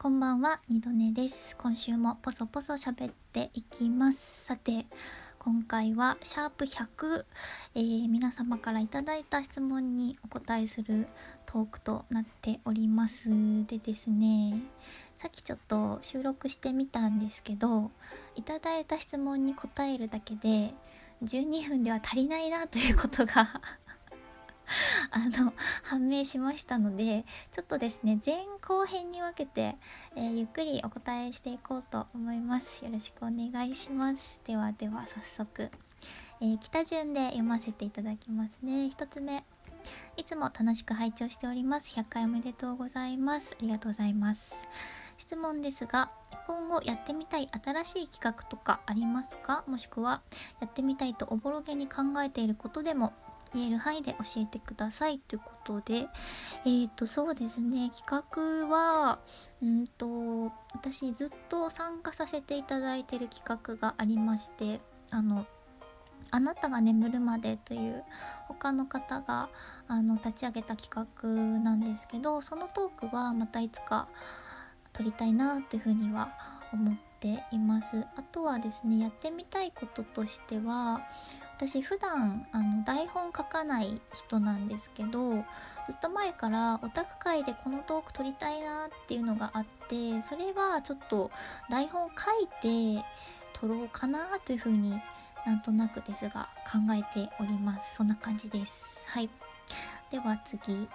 こんばんは、二度寝です。今週もポソポソ喋っていきます。さて、今回はシャープ100、えー皆様からいただいた質問にお答えするトークとなっております。でですね、さっきちょっと収録してみたんですけど、いただいた質問に答えるだけで12分では足りないなということがあの判明しましたのでちょっとですね前後編に分けて、えーゆっくりお答えしていこうと思います。よろしくお願いします。ではでは早速、えー北順で読ませていただきますね。一つ目。いつも楽しく拝聴しております。100回おめでとうございます。ありがとうございます。質問ですが今後やってみたい新しい企画とかありますか？もしくはやってみたいとおぼろげに考えていることでも言える範囲で教えてくださいということで。えーとそうですね。企画はうんと私ずっと参加させていただいてる企画がありましてあの「あなたが眠るまで」という他の方があの立ち上げた企画なんですけどそのトークはまたいつか撮りたいなというふうには思っています。あとはですねやってみたいこととしては私普段あの台本書かない人なんですけどずっと前からオタク界でこのトーク撮りたいなっていうのがあってそれはちょっと台本書いて撮ろうかなというふうになんとなくですが考えております。そんな感じです。はい。では次。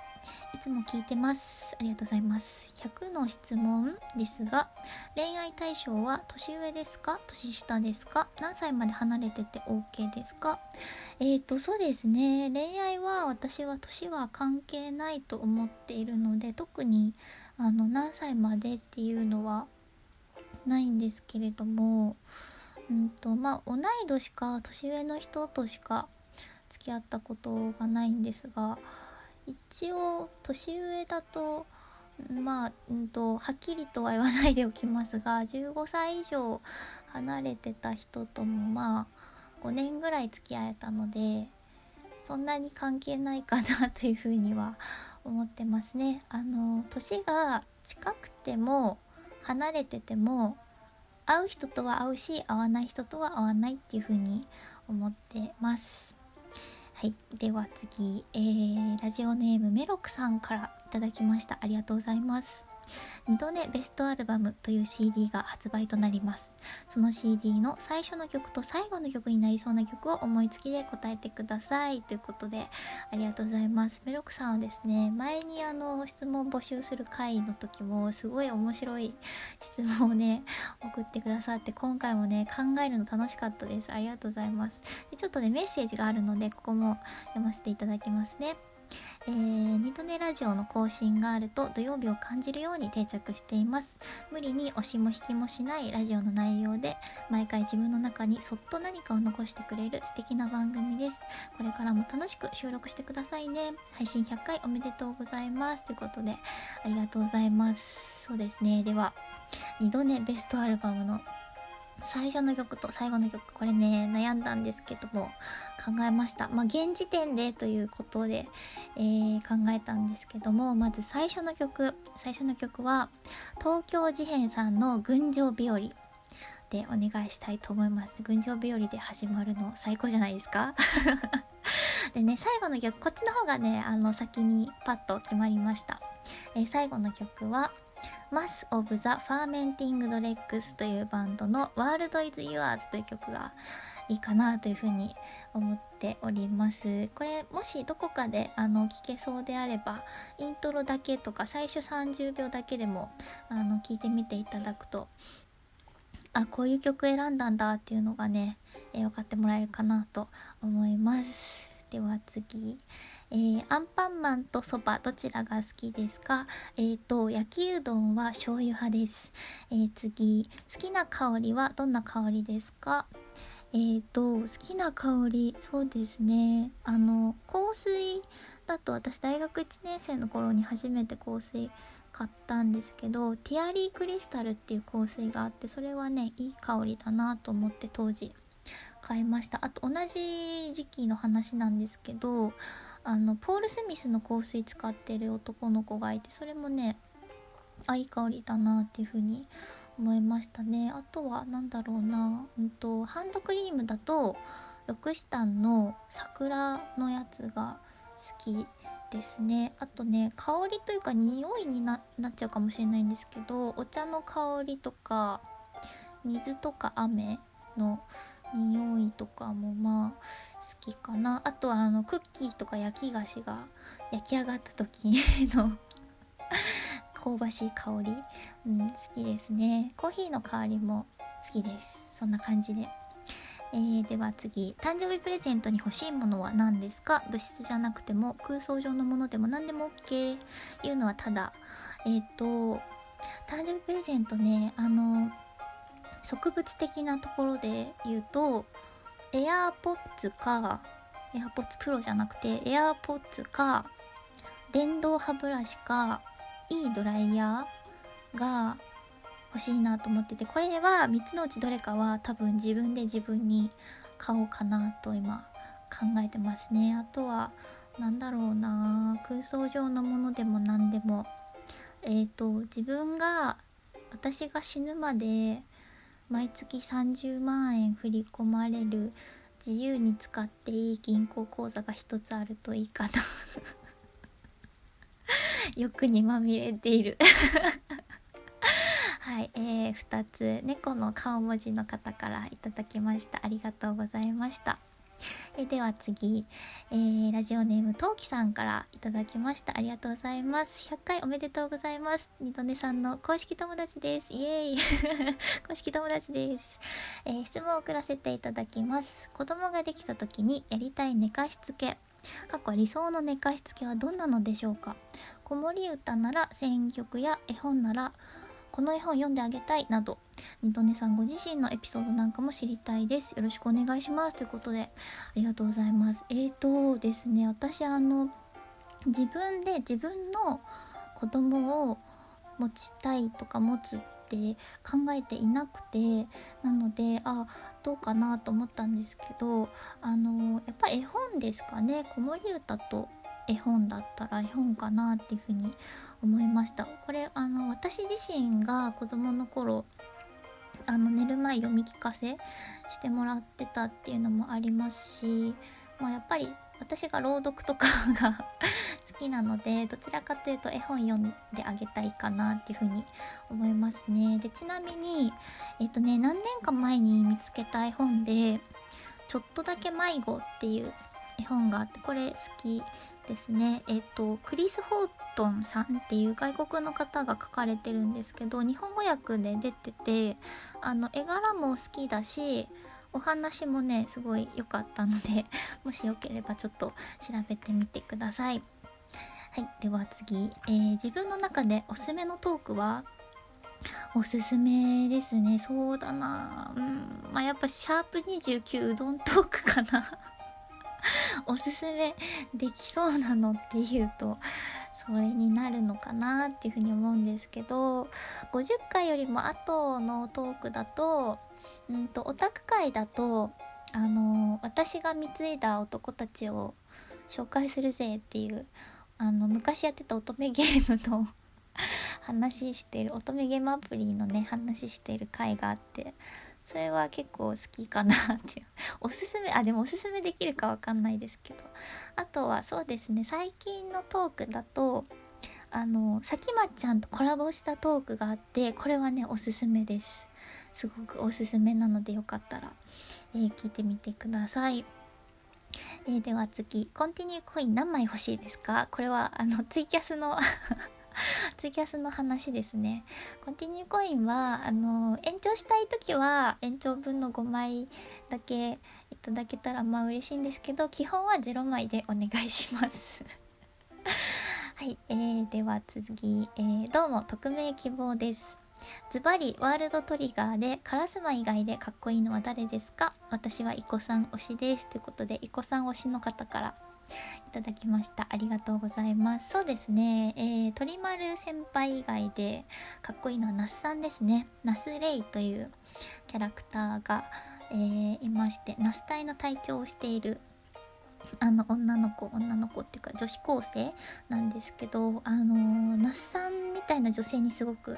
いつも聞いてます。ありがとうございます。100の質問ですが、恋愛対象は年上ですか？年下ですか？何歳まで離れてて OK ですか？えーと、そうですね。恋愛は私は年は関係ないと思っているので、特にあの何歳までっていうのはないんですけれども、うんと、まあ、同い年か年上の人としか付き合ったことがないんですが、一応年上だとまあ、うんと、はっきりとは言わないでおきますが15歳以上離れてた人ともまあ5年ぐらい付き合えたのでそんなに関係ないかなというふうには思ってますね。あの年が近くても離れてても会う人とは会うし会わない人とは会わないっていうふうに思ってます。はい、では次、えー、ラジオネームメロクさんからいただきました。ありがとうございます。二度寝ベストアルバムという CD が発売となります。その CD の最初の曲と最後の曲になりそうな曲を思いつきで答えてください。ということで、ありがとうございます。メロクさんはですね、前にあの質問募集する回の時もすごい面白い質問をね、送ってくださって、今回もね、考えるの楽しかったです。ありがとうございます。でちょっとね、メッセージがあるので、ここも読ませていただきますね。えー、ニトネラジオの更新があると土曜日を感じるように定着しています。無理に押しも引きもしないラジオの内容で毎回自分の中にそっと何かを残してくれる素敵な番組です。これからも楽しく収録してくださいね。配信100回おめでとうございます。ということでありがとうございます。そうですね。では2度寝ベストアルバムの最初の曲と最後の曲これね悩んだんですけども考えました。まあ現時点でということで、えー考えたんですけどもまず最初の曲最初の曲は東京事変さんの「群青日和」でお願いしたいと思います。群青日和で始まるの最高じゃないですか？でね最後の曲こっちの方がねあの先にパッと決まりました、えー最後の曲はマス・オブ・ザ・ファーメンティング・ドレッグスというバンドの「ワールド・イズ・ユアーズ」という曲がいいかなというふうに思っております。これもしどこかであの聞けそうであればイントロだけとか最初30秒だけでもあの聞いてみていただくとあこういう曲選んだんだっていうのがね、えー分かってもらえるかなと思います。では次。えーアンパンマンとそばどちらが好きですか？えーと焼きうどんは醤油派です、えー次。好きな香りはどんな香りですか？えーと好きな香りそうですね。あの香水だと私大学1年生の頃に初めて香水買ったんですけどティアリークリスタルっていう香水があってそれはねいい香りだなと思って当時買いました。あと同じ時期の話なんですけどあのポール・スミスの香水使ってる男の子がいてそれもねあいい香りだなっていう風に思いましたね。あとは何だろうな、うんと、ハンドクリームだとロクシタンの桜のやつが好きですね。あとね香りというか匂いになっちゃうかもしれないんですけどお茶の香りとか水とか雨の匂いとかもまあ好きかな。あとはあのクッキーとか焼き菓子が焼き上がった時の 香ばしい香り、うん、好きですね。コーヒーの香りも好きです。そんな感じで。えー、では次。誕生日プレゼントに欲しいものは何ですか？物質じゃなくても空想上のものでも何でも OK いうのはただ。えっ、ー、と誕生日プレゼントねあの植物的なところで言うとエアーポッツかエアーポッツプロじゃなくてエアーポッツか電動歯ブラシかいいドライヤーが欲しいなと思っててこれは3つのうちどれかは多分自分で自分に買おうかなと今考えてますね。あとは何だろうな空想上のものでも何でも。えっ、ー、と自分が私が死ぬまで毎月30万円振り込まれる自由に使っていい銀行口座が一つあるといいかな。欲にまみれている。はい、えー、2つ。猫の顔文字の方からいただきました。ありがとうございました。えでは次、えー、ラジオネームトウキさんからいただきました。ありがとうございます。100回おめでとうございます。二度寝さんの公式友達です。イエーイ。公式友達です、えー、質問を送らせていただきます。子供ができた時にやりたい寝かしつけ。過去理想の寝かしつけはどんなのでしょうか？子守歌なら選曲や絵本ならこの絵本読んであげたいなど二度寝さんご自身のエピソードなんかも知りたいです。よろしくお願いします。ということでありがとうございます。えーとですね私あの自分で自分の子供を持ちたいとか持つって考えていなくてなのであどうかなと思ったんですけどあのやっぱ絵本ですかね。子守歌と絵本だったら絵本かなっていうふうに思いました。これあの私自身が子供の頃あの寝る前読み聞かせしてもらってたっていうのもありますし、まあ、やっぱり私が朗読とかが 好きなのでどちらかというと絵本読んであげたいかなっていうふうに思いますね。でちなみにえっ、とね何年か前に見つけた絵本で「ちょっとだけ迷子」っていう絵本があってこれ好きですね。えっとクリス・ホートンさんっていう外国の方が書かれてるんですけど日本語訳で出ててあの絵柄も好きだしお話もねすごい良かったので もしよければちょっと調べてみてください。はいでは次、えー、自分の中でおすすめのトークは？おすすめですね。そうだな。うん。まあやっぱシャープ29うどんトークかな。おすすめできそうなのっていうとそれになるのかなっていうふうに思うんですけど50回よりも後のトークだと,、うんと、オタク会だとあの私が貢いだ男たちを紹介するぜっていうあの昔やってた乙女ゲームの 話してる乙女ゲームアプリのね話してる回があってそれは結構好きかなって おすすめあでもおすすめできるかわかんないですけど。あとはそうですね最近のトークだとあのさきまちゃんとコラボしたトークがあってこれはねおすすめです。すごくおすすめなのでよかったら、えー、聞いてみてください。えー、では次コンティニューコイン何枚欲しいですか？これはあのツイキャスの ツイキャスの話ですね。コンティニューコインは、あの、延長したい時は延長分の5枚だけいただけたらまあ嬉しいんですけど、基本は0枚でお願いします。はい、えー、では次、えー、どうも、匿名希望です。ズバリワールドトリガーでカラスマ以外でかっこいいのは誰ですか？私はイコさん推しですということでイコさん推しの方からいただきました。ありがとうございます。そうですね、えー、鳥丸先輩以外でかっこいいのは那須さんですね。那須レイというキャラクターが、えー、いまして那須隊の隊長をしているあの女の子女の子っていうか女子高生なんですけどあの那須さんみたいな女性にすごく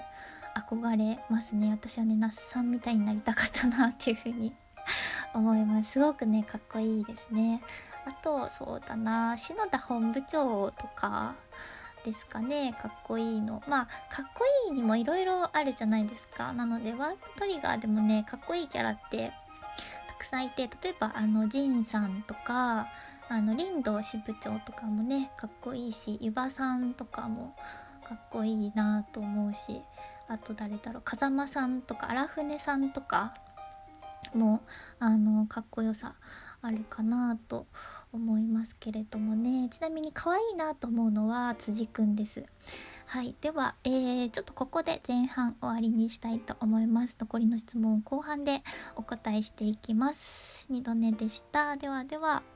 憧れますね。私はね那須さんみたいになりたかったなっていうふうに思います。すごくねかっこいいですね。あとそうだな篠田本部長とかですかねかっこいいの。まあかっこいいにもいろいろあるじゃないですか。なのでワープトリガーでもねかっこいいキャラってたくさんいて例えばあのジンさんとかあの林道支部長とかもねかっこいいし湯葉さんとかもかっこいいなと思うしあと誰だろう風間さんとか荒船さんとかもあのかっこよさあるかなと思いますけれどもね。ちなみに可愛いなと思うのは辻くんです。はい。では、えー、ちょっとここで前半終わりにしたいと思います。残りの質問後半でお答えしていきます。二度寝でした。ではでは。